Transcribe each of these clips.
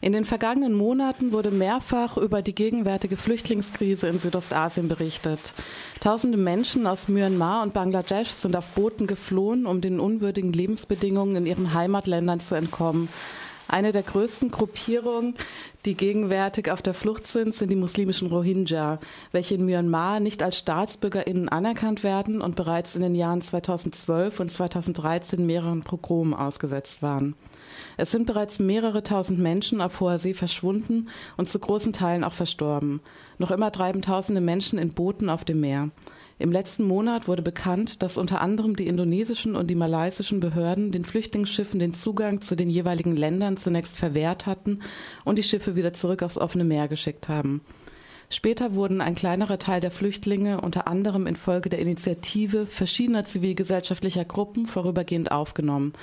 In den vergangenen Monaten wurde mehrfach über die gegenwärtige Flüchtlingskrise in Südostasien berichtet. Tausende Menschen aus Myanmar und Bangladesch sind auf Booten geflohen, um den unwürdigen Lebensbedingungen in ihren Heimatländern zu entkommen. Eine der größten Gruppierungen, die gegenwärtig auf der Flucht sind, sind die muslimischen Rohingya, welche in Myanmar nicht als Staatsbürgerinnen anerkannt werden und bereits in den Jahren 2012 und 2013 mehreren Pogromen ausgesetzt waren. Es sind bereits mehrere tausend Menschen auf hoher See verschwunden und zu großen Teilen auch verstorben. Noch immer treiben tausende Menschen in Booten auf dem Meer. Im letzten Monat wurde bekannt, dass unter anderem die indonesischen und die malaysischen Behörden den Flüchtlingsschiffen den Zugang zu den jeweiligen Ländern zunächst verwehrt hatten und die Schiffe wieder zurück aufs offene Meer geschickt haben. Später wurden ein kleinerer Teil der Flüchtlinge unter anderem infolge der Initiative verschiedener zivilgesellschaftlicher Gruppen vorübergehend aufgenommen.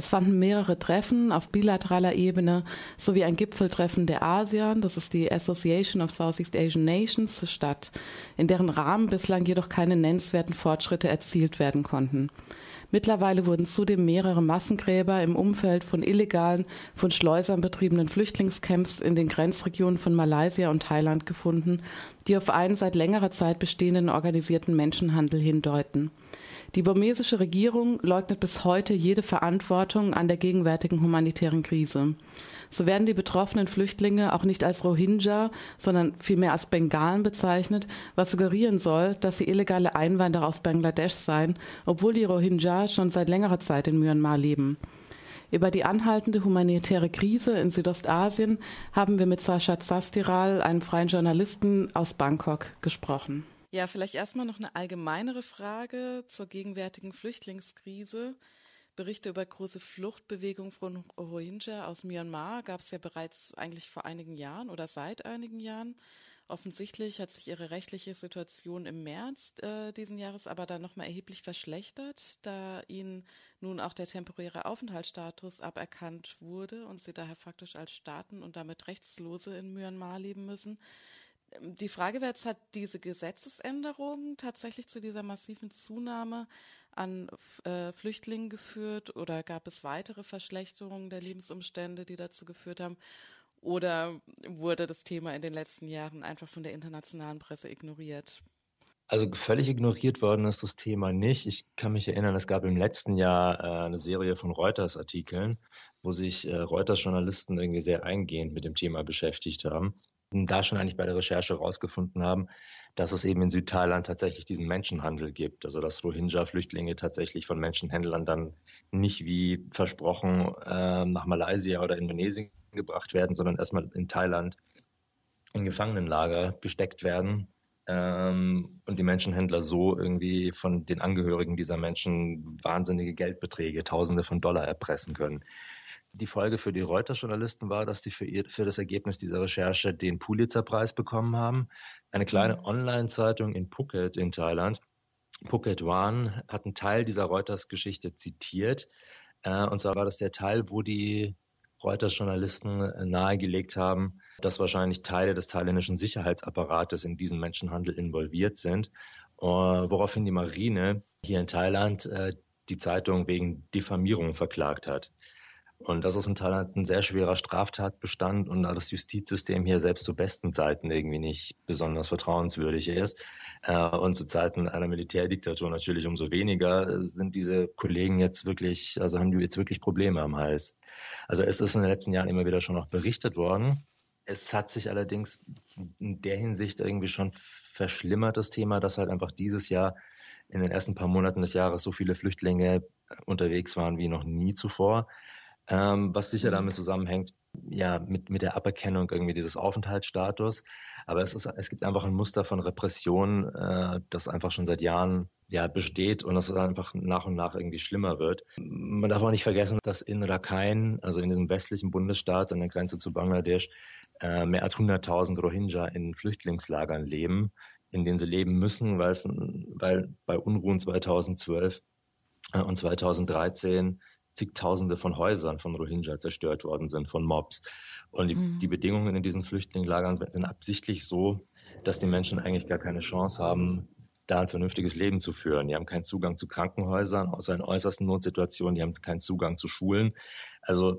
Es fanden mehrere Treffen auf bilateraler Ebene sowie ein Gipfeltreffen der ASEAN, das ist die Association of Southeast Asian Nations, statt, in deren Rahmen bislang jedoch keine nennenswerten Fortschritte erzielt werden konnten. Mittlerweile wurden zudem mehrere Massengräber im Umfeld von illegalen, von Schleusern betriebenen Flüchtlingscamps in den Grenzregionen von Malaysia und Thailand gefunden, die auf einen seit längerer Zeit bestehenden organisierten Menschenhandel hindeuten. Die burmesische Regierung leugnet bis heute jede Verantwortung an der gegenwärtigen humanitären Krise. So werden die betroffenen Flüchtlinge auch nicht als Rohingya, sondern vielmehr als Bengalen bezeichnet, was suggerieren soll, dass sie illegale Einwanderer aus Bangladesch seien, obwohl die Rohingya schon seit längerer Zeit in Myanmar leben. Über die anhaltende humanitäre Krise in Südostasien haben wir mit Sascha Zastiral, einem freien Journalisten aus Bangkok, gesprochen. Ja, vielleicht erstmal noch eine allgemeinere Frage zur gegenwärtigen Flüchtlingskrise. Berichte über große Fluchtbewegungen von Rohingya aus Myanmar gab es ja bereits eigentlich vor einigen Jahren oder seit einigen Jahren. Offensichtlich hat sich ihre rechtliche Situation im März äh, diesen Jahres aber dann nochmal erheblich verschlechtert, da ihnen nun auch der temporäre Aufenthaltsstatus aberkannt wurde und sie daher faktisch als Staaten und damit Rechtslose in Myanmar leben müssen. Die Frage wäre jetzt, hat diese Gesetzesänderung tatsächlich zu dieser massiven Zunahme an äh, Flüchtlingen geführt oder gab es weitere Verschlechterungen der Lebensumstände, die dazu geführt haben? Oder wurde das Thema in den letzten Jahren einfach von der internationalen Presse ignoriert? Also völlig ignoriert worden ist das Thema nicht. Ich kann mich erinnern, es gab im letzten Jahr äh, eine Serie von Reuters-Artikeln, wo sich äh, Reuters-Journalisten irgendwie sehr eingehend mit dem Thema beschäftigt haben da schon eigentlich bei der Recherche herausgefunden haben, dass es eben in Südthailand tatsächlich diesen Menschenhandel gibt. Also dass Rohingya-Flüchtlinge tatsächlich von Menschenhändlern dann nicht wie versprochen äh, nach Malaysia oder Indonesien gebracht werden, sondern erstmal in Thailand in Gefangenenlager gesteckt werden ähm, und die Menschenhändler so irgendwie von den Angehörigen dieser Menschen wahnsinnige Geldbeträge, Tausende von Dollar erpressen können. Die Folge für die Reuters-Journalisten war, dass sie für, ihr, für das Ergebnis dieser Recherche den Pulitzer-Preis bekommen haben. Eine kleine mhm. Online-Zeitung in Phuket in Thailand, Phuket One, hat einen Teil dieser Reuters-Geschichte zitiert. Äh, und zwar war das der Teil, wo die Reuters-Journalisten äh, nahegelegt haben, dass wahrscheinlich Teile des thailändischen Sicherheitsapparates in diesen Menschenhandel involviert sind, äh, woraufhin die Marine hier in Thailand äh, die Zeitung wegen Diffamierung verklagt hat. Und das ist in Thailand ein sehr schwerer Straftatbestand und da das Justizsystem hier selbst zu besten Zeiten irgendwie nicht besonders vertrauenswürdig ist äh, und zu Zeiten einer Militärdiktatur natürlich umso weniger, sind diese Kollegen jetzt wirklich, also haben die jetzt wirklich Probleme am Hals. Also es ist in den letzten Jahren immer wieder schon noch berichtet worden. Es hat sich allerdings in der Hinsicht irgendwie schon verschlimmert, das Thema, dass halt einfach dieses Jahr in den ersten paar Monaten des Jahres so viele Flüchtlinge unterwegs waren wie noch nie zuvor ähm, was sicher mhm. damit zusammenhängt, ja, mit, mit der Aberkennung irgendwie dieses Aufenthaltsstatus. Aber es ist, es gibt einfach ein Muster von Repression, äh, das einfach schon seit Jahren ja, besteht und das einfach nach und nach irgendwie schlimmer wird. Man darf auch nicht vergessen, dass in Rakhine, also in diesem westlichen Bundesstaat an der Grenze zu Bangladesch, äh, mehr als 100.000 Rohingya in Flüchtlingslagern leben, in denen sie leben müssen, weil, es, weil bei Unruhen 2012 äh, und 2013 zigtausende von Häusern von Rohingya zerstört worden sind, von Mobs. Und die, mhm. die Bedingungen in diesen Flüchtlingslagern sind absichtlich so, dass die Menschen eigentlich gar keine Chance haben, da ein vernünftiges Leben zu führen. Die haben keinen Zugang zu Krankenhäusern, außer in äußersten Notsituationen. Die haben keinen Zugang zu Schulen. Also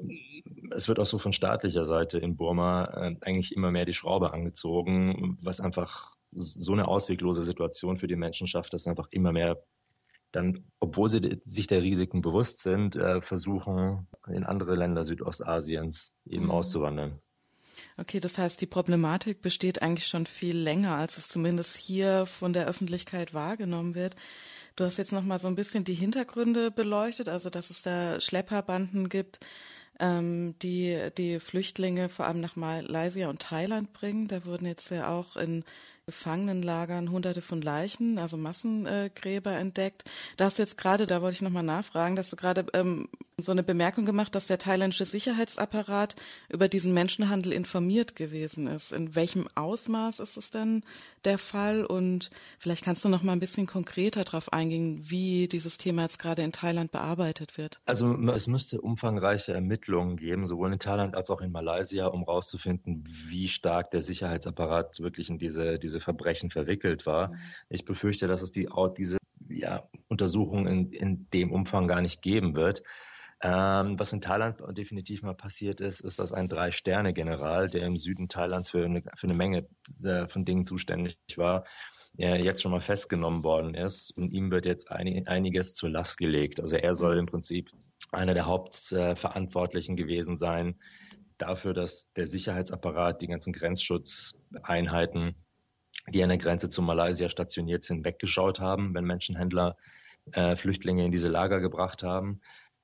es wird auch so von staatlicher Seite in Burma äh, eigentlich immer mehr die Schraube angezogen, was einfach so eine ausweglose Situation für die Menschen schafft, dass einfach immer mehr dann, obwohl sie sich der Risiken bewusst sind, äh, versuchen, in andere Länder Südostasiens eben mhm. auszuwandern. Okay, das heißt, die Problematik besteht eigentlich schon viel länger, als es zumindest hier von der Öffentlichkeit wahrgenommen wird. Du hast jetzt noch mal so ein bisschen die Hintergründe beleuchtet, also dass es da Schlepperbanden gibt, ähm, die die Flüchtlinge vor allem nach Malaysia und Thailand bringen. Da wurden jetzt ja auch in Gefangenenlagern hunderte von Leichen, also Massengräber entdeckt. Da hast du jetzt gerade, da wollte ich nochmal nachfragen, dass du gerade ähm, so eine Bemerkung gemacht, dass der thailändische Sicherheitsapparat über diesen Menschenhandel informiert gewesen ist. In welchem Ausmaß ist es denn der Fall? Und vielleicht kannst du noch mal ein bisschen konkreter darauf eingehen, wie dieses Thema jetzt gerade in Thailand bearbeitet wird. Also es müsste umfangreiche Ermittlungen geben, sowohl in Thailand als auch in Malaysia, um herauszufinden, wie stark der Sicherheitsapparat wirklich in diese, diese Verbrechen verwickelt war. Mhm. Ich befürchte, dass es die, diese ja, Untersuchung in, in dem Umfang gar nicht geben wird. Ähm, was in Thailand definitiv mal passiert ist, ist, dass ein Drei-Sterne-General, der im Süden Thailands für eine, für eine Menge äh, von Dingen zuständig war, äh, jetzt schon mal festgenommen worden ist und ihm wird jetzt einig, einiges zur Last gelegt. Also er soll im Prinzip einer der Hauptverantwortlichen gewesen sein dafür, dass der Sicherheitsapparat, die ganzen Grenzschutzeinheiten, die an der Grenze zu Malaysia stationiert sind, weggeschaut haben, wenn Menschenhändler äh, Flüchtlinge in diese Lager gebracht haben.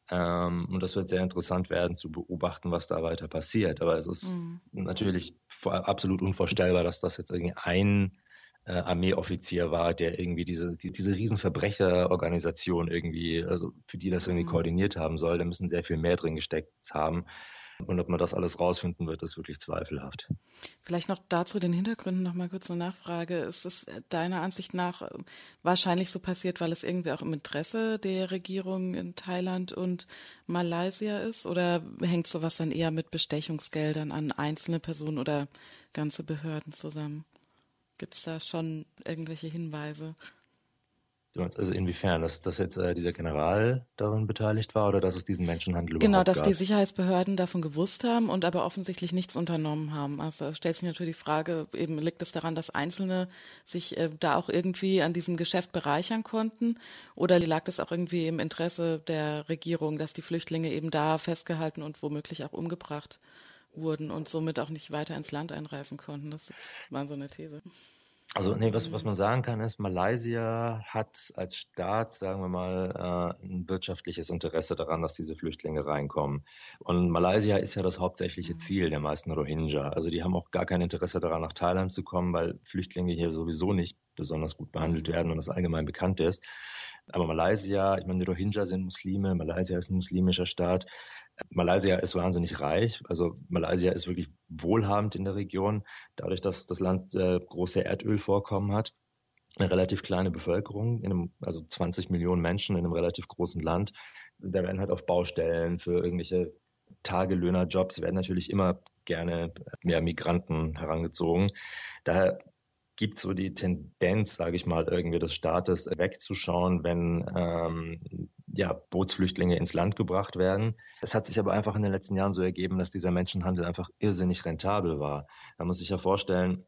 Ähm, und das wird sehr interessant werden zu beobachten, was da weiter passiert. Aber es ist mhm. natürlich absolut unvorstellbar, dass das jetzt irgendwie ein äh, Armeeoffizier war, der irgendwie diese, die, diese Riesenverbrecherorganisation irgendwie, also für die das irgendwie mhm. koordiniert haben soll. Da müssen sehr viel mehr drin gesteckt haben. Und ob man das alles rausfinden wird, ist wirklich zweifelhaft. Vielleicht noch dazu den Hintergründen noch mal kurz eine Nachfrage. Ist es deiner Ansicht nach wahrscheinlich so passiert, weil es irgendwie auch im Interesse der Regierung in Thailand und Malaysia ist? Oder hängt sowas dann eher mit Bestechungsgeldern an einzelne Personen oder ganze Behörden zusammen? Gibt es da schon irgendwelche Hinweise? Also inwiefern, dass, dass jetzt äh, dieser General daran beteiligt war oder dass es diesen Menschenhandel genau, überhaupt Genau, dass gab? die Sicherheitsbehörden davon gewusst haben und aber offensichtlich nichts unternommen haben. Also stellt sich natürlich die Frage, eben liegt es daran, dass Einzelne sich äh, da auch irgendwie an diesem Geschäft bereichern konnten oder lag das auch irgendwie im Interesse der Regierung, dass die Flüchtlinge eben da festgehalten und womöglich auch umgebracht wurden und somit auch nicht weiter ins Land einreisen konnten? Das war so eine These. Also nee, was, was man sagen kann, ist, Malaysia hat als Staat, sagen wir mal, äh, ein wirtschaftliches Interesse daran, dass diese Flüchtlinge reinkommen. Und Malaysia ist ja das hauptsächliche mhm. Ziel der meisten Rohingya. Also die haben auch gar kein Interesse daran, nach Thailand zu kommen, weil Flüchtlinge hier sowieso nicht besonders gut behandelt mhm. werden und das allgemein bekannt ist. Aber Malaysia, ich meine, die Rohingya sind Muslime, Malaysia ist ein muslimischer Staat. Malaysia ist wahnsinnig reich. Also Malaysia ist wirklich wohlhabend in der Region, dadurch, dass das Land äh, große Erdölvorkommen hat. Eine relativ kleine Bevölkerung, in einem, also 20 Millionen Menschen in einem relativ großen Land. Da werden halt auf Baustellen für irgendwelche Tagelöhnerjobs werden natürlich immer gerne mehr Migranten herangezogen. Daher gibt so die Tendenz, sage ich mal, irgendwie des Staates wegzuschauen, wenn ähm, ja, Bootsflüchtlinge ins Land gebracht werden. Es hat sich aber einfach in den letzten Jahren so ergeben, dass dieser Menschenhandel einfach irrsinnig rentabel war. Da muss ich ja vorstellen,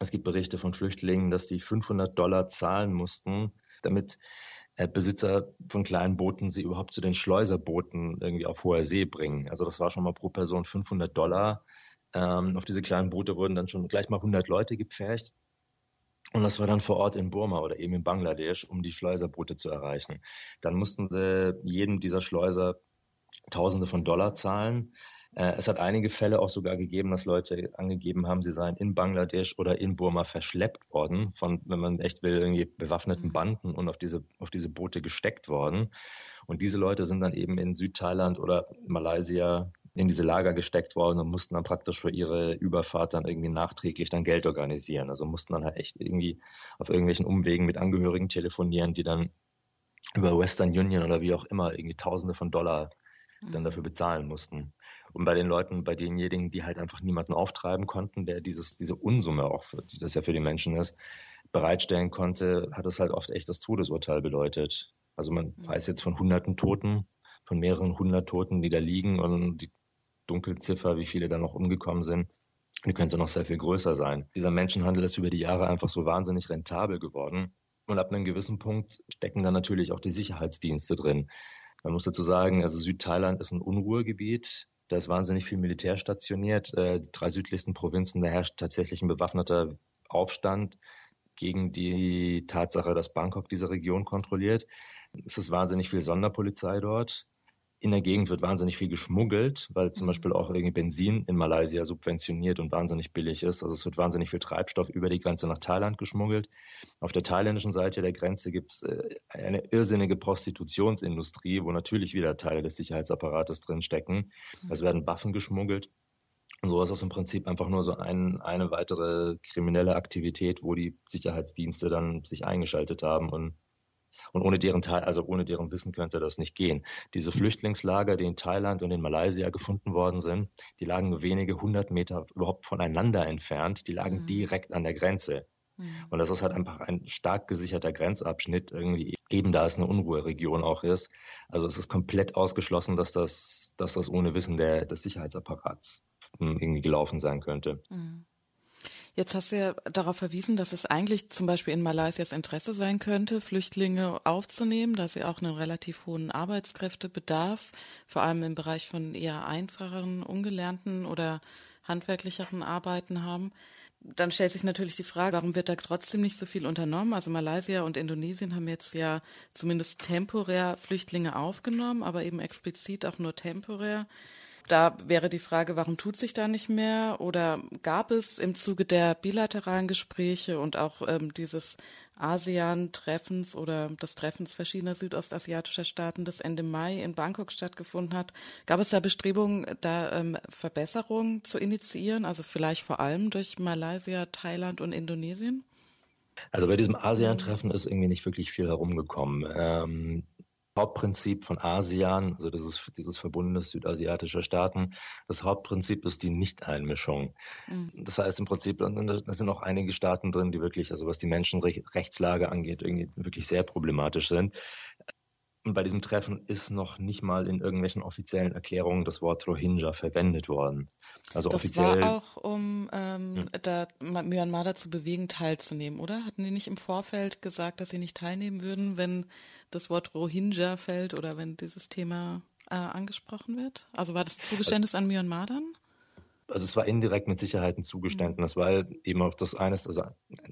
es gibt Berichte von Flüchtlingen, dass die 500 Dollar zahlen mussten, damit äh, Besitzer von kleinen Booten sie überhaupt zu den Schleuserbooten irgendwie auf hoher See bringen. Also das war schon mal pro Person 500 Dollar. Ähm, auf diese kleinen Boote wurden dann schon gleich mal 100 Leute gepfercht. Und das war dann vor Ort in Burma oder eben in Bangladesch, um die Schleuserboote zu erreichen. Dann mussten sie jedem dieser Schleuser Tausende von Dollar zahlen. Äh, es hat einige Fälle auch sogar gegeben, dass Leute angegeben haben, sie seien in Bangladesch oder in Burma verschleppt worden von, wenn man echt will, irgendwie bewaffneten mhm. Banden und auf diese, auf diese Boote gesteckt worden. Und diese Leute sind dann eben in Südthailand oder Malaysia in diese Lager gesteckt worden und mussten dann praktisch für ihre Überfahrt dann irgendwie nachträglich dann Geld organisieren. Also mussten dann halt echt irgendwie auf irgendwelchen Umwegen mit Angehörigen telefonieren, die dann über Western Union oder wie auch immer irgendwie Tausende von Dollar dann mhm. dafür bezahlen mussten. Und bei den Leuten, bei denjenigen, die halt einfach niemanden auftreiben konnten, der dieses, diese Unsumme auch, die das ja für die Menschen ist, bereitstellen konnte, hat es halt oft echt das Todesurteil bedeutet. Also man mhm. weiß jetzt von hunderten Toten, von mehreren hundert Toten, die da liegen und die Dunkelziffer, wie viele da noch umgekommen sind, die könnte noch sehr viel größer sein. Dieser Menschenhandel ist über die Jahre einfach so wahnsinnig rentabel geworden. Und ab einem gewissen Punkt stecken da natürlich auch die Sicherheitsdienste drin. Man muss dazu sagen, also Südthailand ist ein Unruhegebiet. Da ist wahnsinnig viel Militär stationiert. Äh, die drei südlichsten Provinzen, da herrscht tatsächlich ein bewaffneter Aufstand gegen die Tatsache, dass Bangkok diese Region kontrolliert. Es ist wahnsinnig viel Sonderpolizei dort in der Gegend wird wahnsinnig viel geschmuggelt, weil zum mhm. Beispiel auch irgendwie Benzin in Malaysia subventioniert und wahnsinnig billig ist. Also es wird wahnsinnig viel Treibstoff über die Grenze nach Thailand geschmuggelt. Auf der thailändischen Seite der Grenze gibt es äh, eine irrsinnige Prostitutionsindustrie, wo natürlich wieder Teile des Sicherheitsapparates drinstecken. Mhm. Es werden Waffen geschmuggelt. Und so ist das im Prinzip einfach nur so ein, eine weitere kriminelle Aktivität, wo die Sicherheitsdienste dann sich eingeschaltet haben und und ohne deren Teil, also ohne deren Wissen könnte das nicht gehen. Diese Flüchtlingslager, die in Thailand und in Malaysia gefunden worden sind, die lagen nur wenige hundert Meter überhaupt voneinander entfernt. Die lagen mhm. direkt an der Grenze. Mhm. Und das ist halt einfach ein stark gesicherter Grenzabschnitt, irgendwie, eben da es eine Unruheregion auch ist. Also es ist komplett ausgeschlossen, dass das, dass das ohne Wissen der, des Sicherheitsapparats hm, irgendwie gelaufen sein könnte. Mhm. Jetzt hast du ja darauf verwiesen, dass es eigentlich zum Beispiel in Malaysias Interesse sein könnte, Flüchtlinge aufzunehmen, da sie auch einen relativ hohen Arbeitskräftebedarf, vor allem im Bereich von eher einfacheren, ungelernten oder handwerklicheren Arbeiten haben. Dann stellt sich natürlich die Frage, warum wird da trotzdem nicht so viel unternommen? Also Malaysia und Indonesien haben jetzt ja zumindest temporär Flüchtlinge aufgenommen, aber eben explizit auch nur temporär. Da wäre die Frage, warum tut sich da nicht mehr? Oder gab es im Zuge der bilateralen Gespräche und auch ähm, dieses ASEAN-Treffens oder des Treffens verschiedener südostasiatischer Staaten, das Ende Mai in Bangkok stattgefunden hat, gab es da Bestrebungen, da ähm, Verbesserungen zu initiieren, also vielleicht vor allem durch Malaysia, Thailand und Indonesien? Also bei diesem ASEAN-Treffen ist irgendwie nicht wirklich viel herumgekommen. Ähm, Hauptprinzip von ASEAN, also das ist dieses Verbundes südasiatischer Staaten, das Hauptprinzip ist die Nichteinmischung. Mhm. Das heißt im Prinzip, da sind auch einige Staaten drin, die wirklich, also was die Menschenrechtslage angeht, irgendwie wirklich sehr problematisch sind. Und bei diesem Treffen ist noch nicht mal in irgendwelchen offiziellen Erklärungen das Wort Rohingya verwendet worden. Also das offiziell. war auch, um ähm, hm. da Myanmar dazu bewegen, teilzunehmen, oder? Hatten die nicht im Vorfeld gesagt, dass sie nicht teilnehmen würden, wenn das Wort Rohingya fällt oder wenn dieses Thema äh, angesprochen wird? Also war das Zugeständnis an Myanmar dann? Also es war indirekt mit Sicherheit ein Zugeständnis, mhm. weil eben auch das eines, also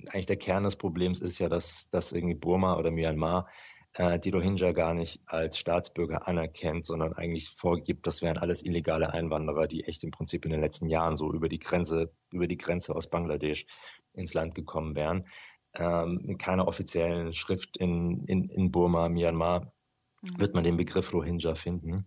eigentlich der Kern des Problems ist ja, dass, dass irgendwie Burma oder Myanmar äh, die Rohingya gar nicht als Staatsbürger anerkennt, sondern eigentlich vorgibt, das wären alles illegale Einwanderer, die echt im Prinzip in den letzten Jahren so über die Grenze, über die Grenze aus Bangladesch ins Land gekommen wären. Ähm, in keiner offiziellen Schrift in, in, in Burma, Myanmar mhm. wird man den Begriff Rohingya finden.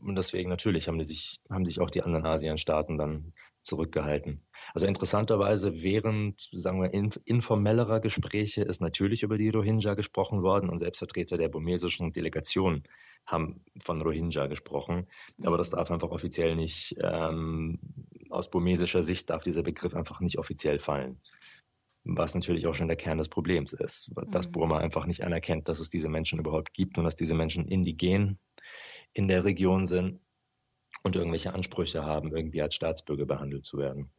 Und deswegen natürlich haben, die sich, haben sich auch die anderen ASEAN-Staaten dann zurückgehalten. Also interessanterweise während, sagen wir, informellerer Gespräche ist natürlich über die Rohingya gesprochen worden und Selbstvertreter der burmesischen Delegation haben von Rohingya gesprochen. Aber das darf einfach offiziell nicht, ähm, aus burmesischer Sicht darf dieser Begriff einfach nicht offiziell fallen. Was natürlich auch schon der Kern des Problems ist, dass mhm. Burma einfach nicht anerkennt, dass es diese Menschen überhaupt gibt und dass diese Menschen indigen in der Region sind und irgendwelche Ansprüche haben, irgendwie als Staatsbürger behandelt zu werden.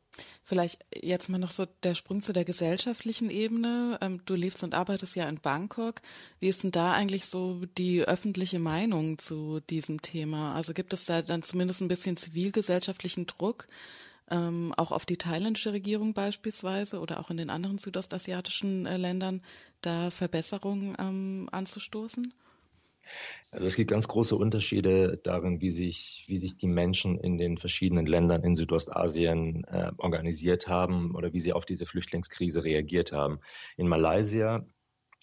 Vielleicht jetzt mal noch so der Sprung zu der gesellschaftlichen Ebene. Ähm, du lebst und arbeitest ja in Bangkok. Wie ist denn da eigentlich so die öffentliche Meinung zu diesem Thema? Also gibt es da dann zumindest ein bisschen zivilgesellschaftlichen Druck, ähm, auch auf die thailändische Regierung beispielsweise oder auch in den anderen südostasiatischen äh, Ländern, da Verbesserungen ähm, anzustoßen? Also es gibt ganz große Unterschiede darin, wie sich, wie sich die Menschen in den verschiedenen Ländern in Südostasien äh, organisiert haben oder wie sie auf diese Flüchtlingskrise reagiert haben. In Malaysia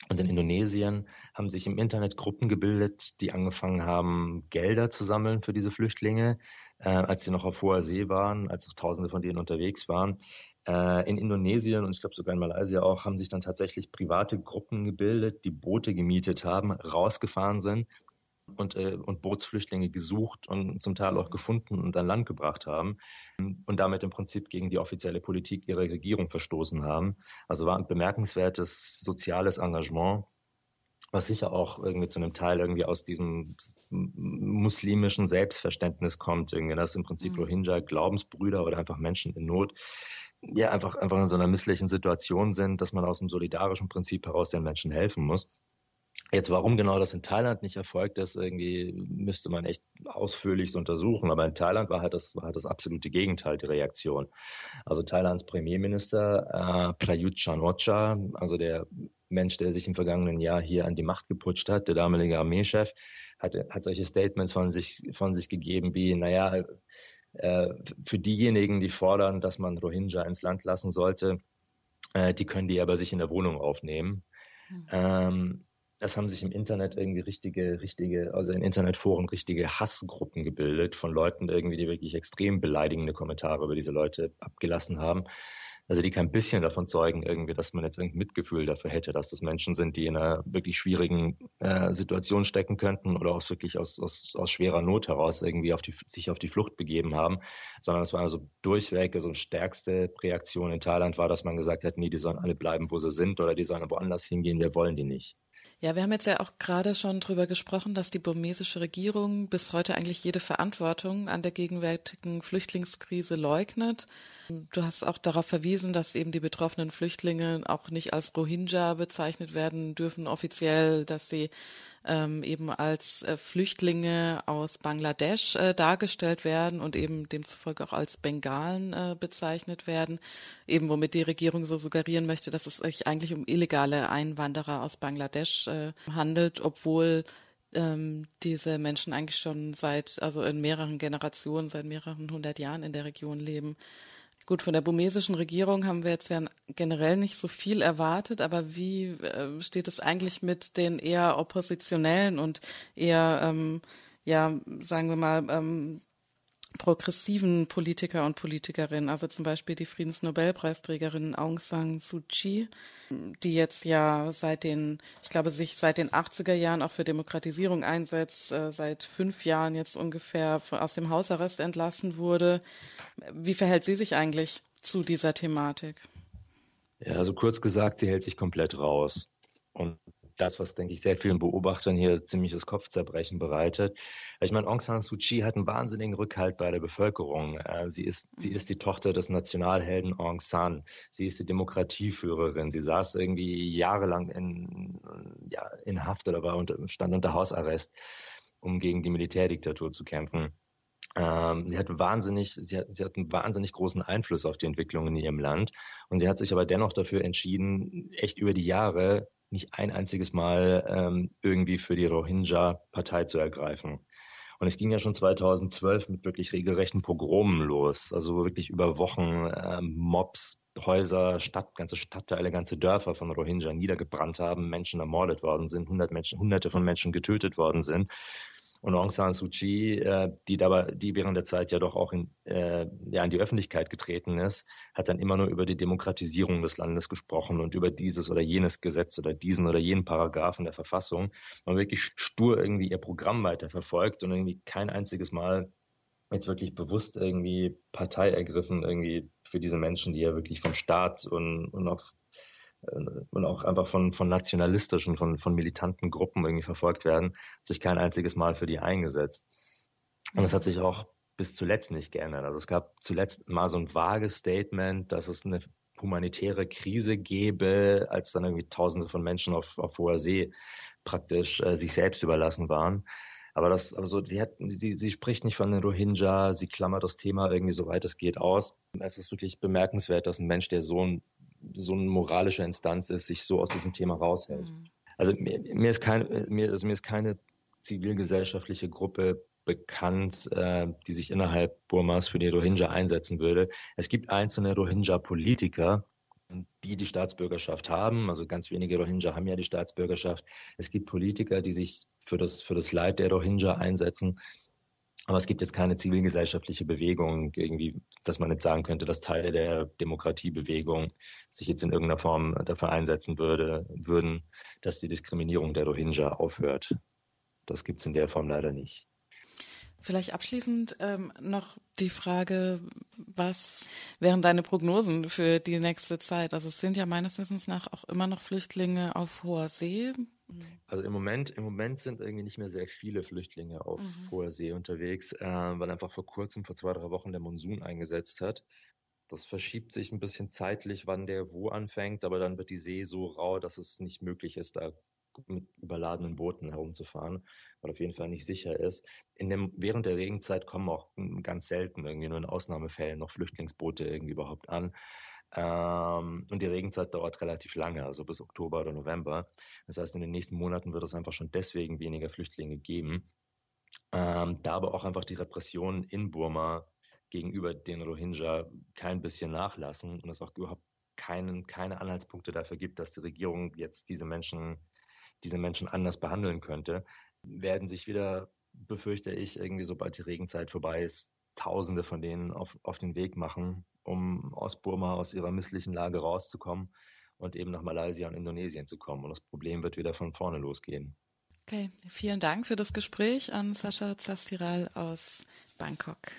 und in Indonesien haben sich im Internet Gruppen gebildet, die angefangen haben, Gelder zu sammeln für diese Flüchtlinge, äh, als sie noch auf hoher See waren, als auch Tausende von denen unterwegs waren. Äh, in Indonesien und ich glaube sogar in Malaysia auch haben sich dann tatsächlich private Gruppen gebildet, die Boote gemietet haben, rausgefahren sind und, äh, und Bootsflüchtlinge gesucht und zum Teil auch gefunden und an Land gebracht haben und damit im Prinzip gegen die offizielle Politik ihrer Regierung verstoßen haben. Also war ein bemerkenswertes soziales Engagement was sicher auch irgendwie zu einem Teil irgendwie aus diesem muslimischen Selbstverständnis kommt, irgendwie, dass im Prinzip mhm. Rohingya Glaubensbrüder oder einfach Menschen in Not ja einfach, einfach in so einer misslichen Situation sind, dass man aus dem solidarischen Prinzip heraus den Menschen helfen muss. Jetzt, warum genau das in Thailand nicht erfolgt ist, irgendwie müsste man echt ausführlich untersuchen. Aber in Thailand war halt das, war halt das absolute Gegenteil die Reaktion. Also Thailands Premierminister äh, Prayut Chan-ocha, also der Mensch, der sich im vergangenen Jahr hier an die Macht geputscht hat, der damalige Armeechef, hat, hat solche Statements von sich, von sich gegeben wie, naja, für diejenigen, die fordern, dass man Rohingya ins Land lassen sollte, äh, die können die aber sich in der Wohnung aufnehmen. Mhm. Es haben sich im Internet irgendwie richtige, richtige, also in Internetforen richtige Hassgruppen gebildet von Leuten irgendwie, die wirklich extrem beleidigende Kommentare über diese Leute abgelassen haben also die kein bisschen davon zeugen, irgendwie, dass man jetzt irgendein Mitgefühl dafür hätte, dass das Menschen sind, die in einer wirklich schwierigen äh, Situation stecken könnten oder auch wirklich aus, aus, aus schwerer Not heraus irgendwie auf die, sich auf die Flucht begeben haben, sondern es war also durchweg, also stärkste Reaktion in Thailand war, dass man gesagt hat, nee, die sollen alle bleiben, wo sie sind oder die sollen woanders hingehen, wir wollen die nicht. Ja, wir haben jetzt ja auch gerade schon drüber gesprochen, dass die burmesische Regierung bis heute eigentlich jede Verantwortung an der gegenwärtigen Flüchtlingskrise leugnet. Du hast auch darauf verwiesen, dass eben die betroffenen Flüchtlinge auch nicht als Rohingya bezeichnet werden dürfen offiziell, dass sie ähm, eben als äh, Flüchtlinge aus Bangladesch äh, dargestellt werden und eben demzufolge auch als Bengalen äh, bezeichnet werden, eben womit die Regierung so suggerieren möchte, dass es sich eigentlich um illegale Einwanderer aus Bangladesch äh, handelt, obwohl ähm, diese Menschen eigentlich schon seit, also in mehreren Generationen, seit mehreren hundert Jahren in der Region leben. Gut, von der burmesischen Regierung haben wir jetzt ja generell nicht so viel erwartet, aber wie äh, steht es eigentlich mit den eher oppositionellen und eher, ähm, ja, sagen wir mal, ähm, progressiven Politiker und Politikerinnen, also zum Beispiel die Friedensnobelpreisträgerin Aung San Suu Kyi, die jetzt ja seit den, ich glaube, sich seit den 80er Jahren auch für Demokratisierung einsetzt, äh, seit fünf Jahren jetzt ungefähr aus dem Hausarrest entlassen wurde. Wie verhält sie sich eigentlich zu dieser Thematik? Ja, also kurz gesagt, sie hält sich komplett raus. Und das, was, denke ich, sehr vielen Beobachtern hier ziemliches Kopfzerbrechen bereitet. Ich meine, Aung San Suu Kyi hat einen wahnsinnigen Rückhalt bei der Bevölkerung. Äh, sie ist, sie ist die Tochter des Nationalhelden Aung San. Sie ist die Demokratieführerin. Sie saß irgendwie jahrelang in, ja, in Haft oder war unter, stand unter Hausarrest, um gegen die Militärdiktatur zu kämpfen. Ähm, sie hat wahnsinnig, sie hat, sie hat einen wahnsinnig großen Einfluss auf die Entwicklung in ihrem Land. Und sie hat sich aber dennoch dafür entschieden, echt über die Jahre nicht ein einziges Mal ähm, irgendwie für die Rohingya Partei zu ergreifen. Und es ging ja schon 2012 mit wirklich regelrechten Pogromen los, also wirklich über Wochen ähm, Mobs, Häuser, Stadt, ganze Stadtteile, ganze Dörfer von Rohingya niedergebrannt haben, Menschen ermordet worden sind, hundert Menschen, hunderte von Menschen getötet worden sind. Und Aung San Suu Kyi, äh, die dabei, die während der Zeit ja doch auch in, äh, ja, in die Öffentlichkeit getreten ist, hat dann immer nur über die Demokratisierung des Landes gesprochen und über dieses oder jenes Gesetz oder diesen oder jenen Paragraphen der Verfassung. Und wirklich stur irgendwie ihr Programm weiterverfolgt und irgendwie kein einziges Mal jetzt wirklich bewusst irgendwie Partei ergriffen, irgendwie für diese Menschen, die ja wirklich vom Staat und, und auch und auch einfach von, von nationalistischen, von, von militanten Gruppen irgendwie verfolgt werden, hat sich kein einziges Mal für die eingesetzt. Und es hat sich auch bis zuletzt nicht geändert. Also es gab zuletzt mal so ein vages Statement, dass es eine humanitäre Krise gäbe, als dann irgendwie Tausende von Menschen auf, auf hoher See praktisch äh, sich selbst überlassen waren. Aber das, also sie hat, sie, sie spricht nicht von den Rohingya, sie klammert das Thema irgendwie so weit es geht aus. Es ist wirklich bemerkenswert, dass ein Mensch, der so ein so eine moralische Instanz ist, sich so aus diesem Thema raushält. Mhm. Also mir, mir, ist kein, mir, also mir ist keine zivilgesellschaftliche Gruppe bekannt, äh, die sich innerhalb Burmas für die Rohingya einsetzen würde. Es gibt einzelne Rohingya-Politiker, die die Staatsbürgerschaft haben. Also ganz wenige Rohingya haben ja die Staatsbürgerschaft. Es gibt Politiker, die sich für das, für das Leid der Rohingya einsetzen. Aber es gibt jetzt keine zivilgesellschaftliche Bewegung, irgendwie, dass man jetzt sagen könnte, dass Teile der Demokratiebewegung sich jetzt in irgendeiner Form dafür einsetzen würde, würden, dass die Diskriminierung der Rohingya aufhört. das gibt es in der Form leider nicht. Vielleicht abschließend ähm, noch die Frage, was wären deine Prognosen für die nächste Zeit? Also es sind ja meines Wissens nach auch immer noch Flüchtlinge auf hoher See. Also im Moment, im Moment sind irgendwie nicht mehr sehr viele Flüchtlinge auf mhm. hoher See unterwegs, äh, weil einfach vor kurzem, vor zwei, drei Wochen der Monsun eingesetzt hat. Das verschiebt sich ein bisschen zeitlich, wann der wo anfängt, aber dann wird die See so rau, dass es nicht möglich ist, da mit überladenen Booten herumzufahren, weil auf jeden Fall nicht sicher ist. In dem, während der Regenzeit kommen auch ganz selten irgendwie nur in Ausnahmefällen noch Flüchtlingsboote irgendwie überhaupt an. Ähm, und die Regenzeit dauert relativ lange, also bis Oktober oder November. Das heißt, in den nächsten Monaten wird es einfach schon deswegen weniger Flüchtlinge geben. Ähm, da aber auch einfach die Repressionen in Burma gegenüber den Rohingya kein bisschen nachlassen und es auch überhaupt keinen, keine Anhaltspunkte dafür gibt, dass die Regierung jetzt diese Menschen diese Menschen anders behandeln könnte, werden sich wieder, befürchte ich, irgendwie sobald die Regenzeit vorbei ist, Tausende von denen auf, auf den Weg machen, um aus Burma, aus ihrer misslichen Lage rauszukommen und eben nach Malaysia und Indonesien zu kommen. Und das Problem wird wieder von vorne losgehen. Okay, vielen Dank für das Gespräch an Sascha Zastiral aus Bangkok.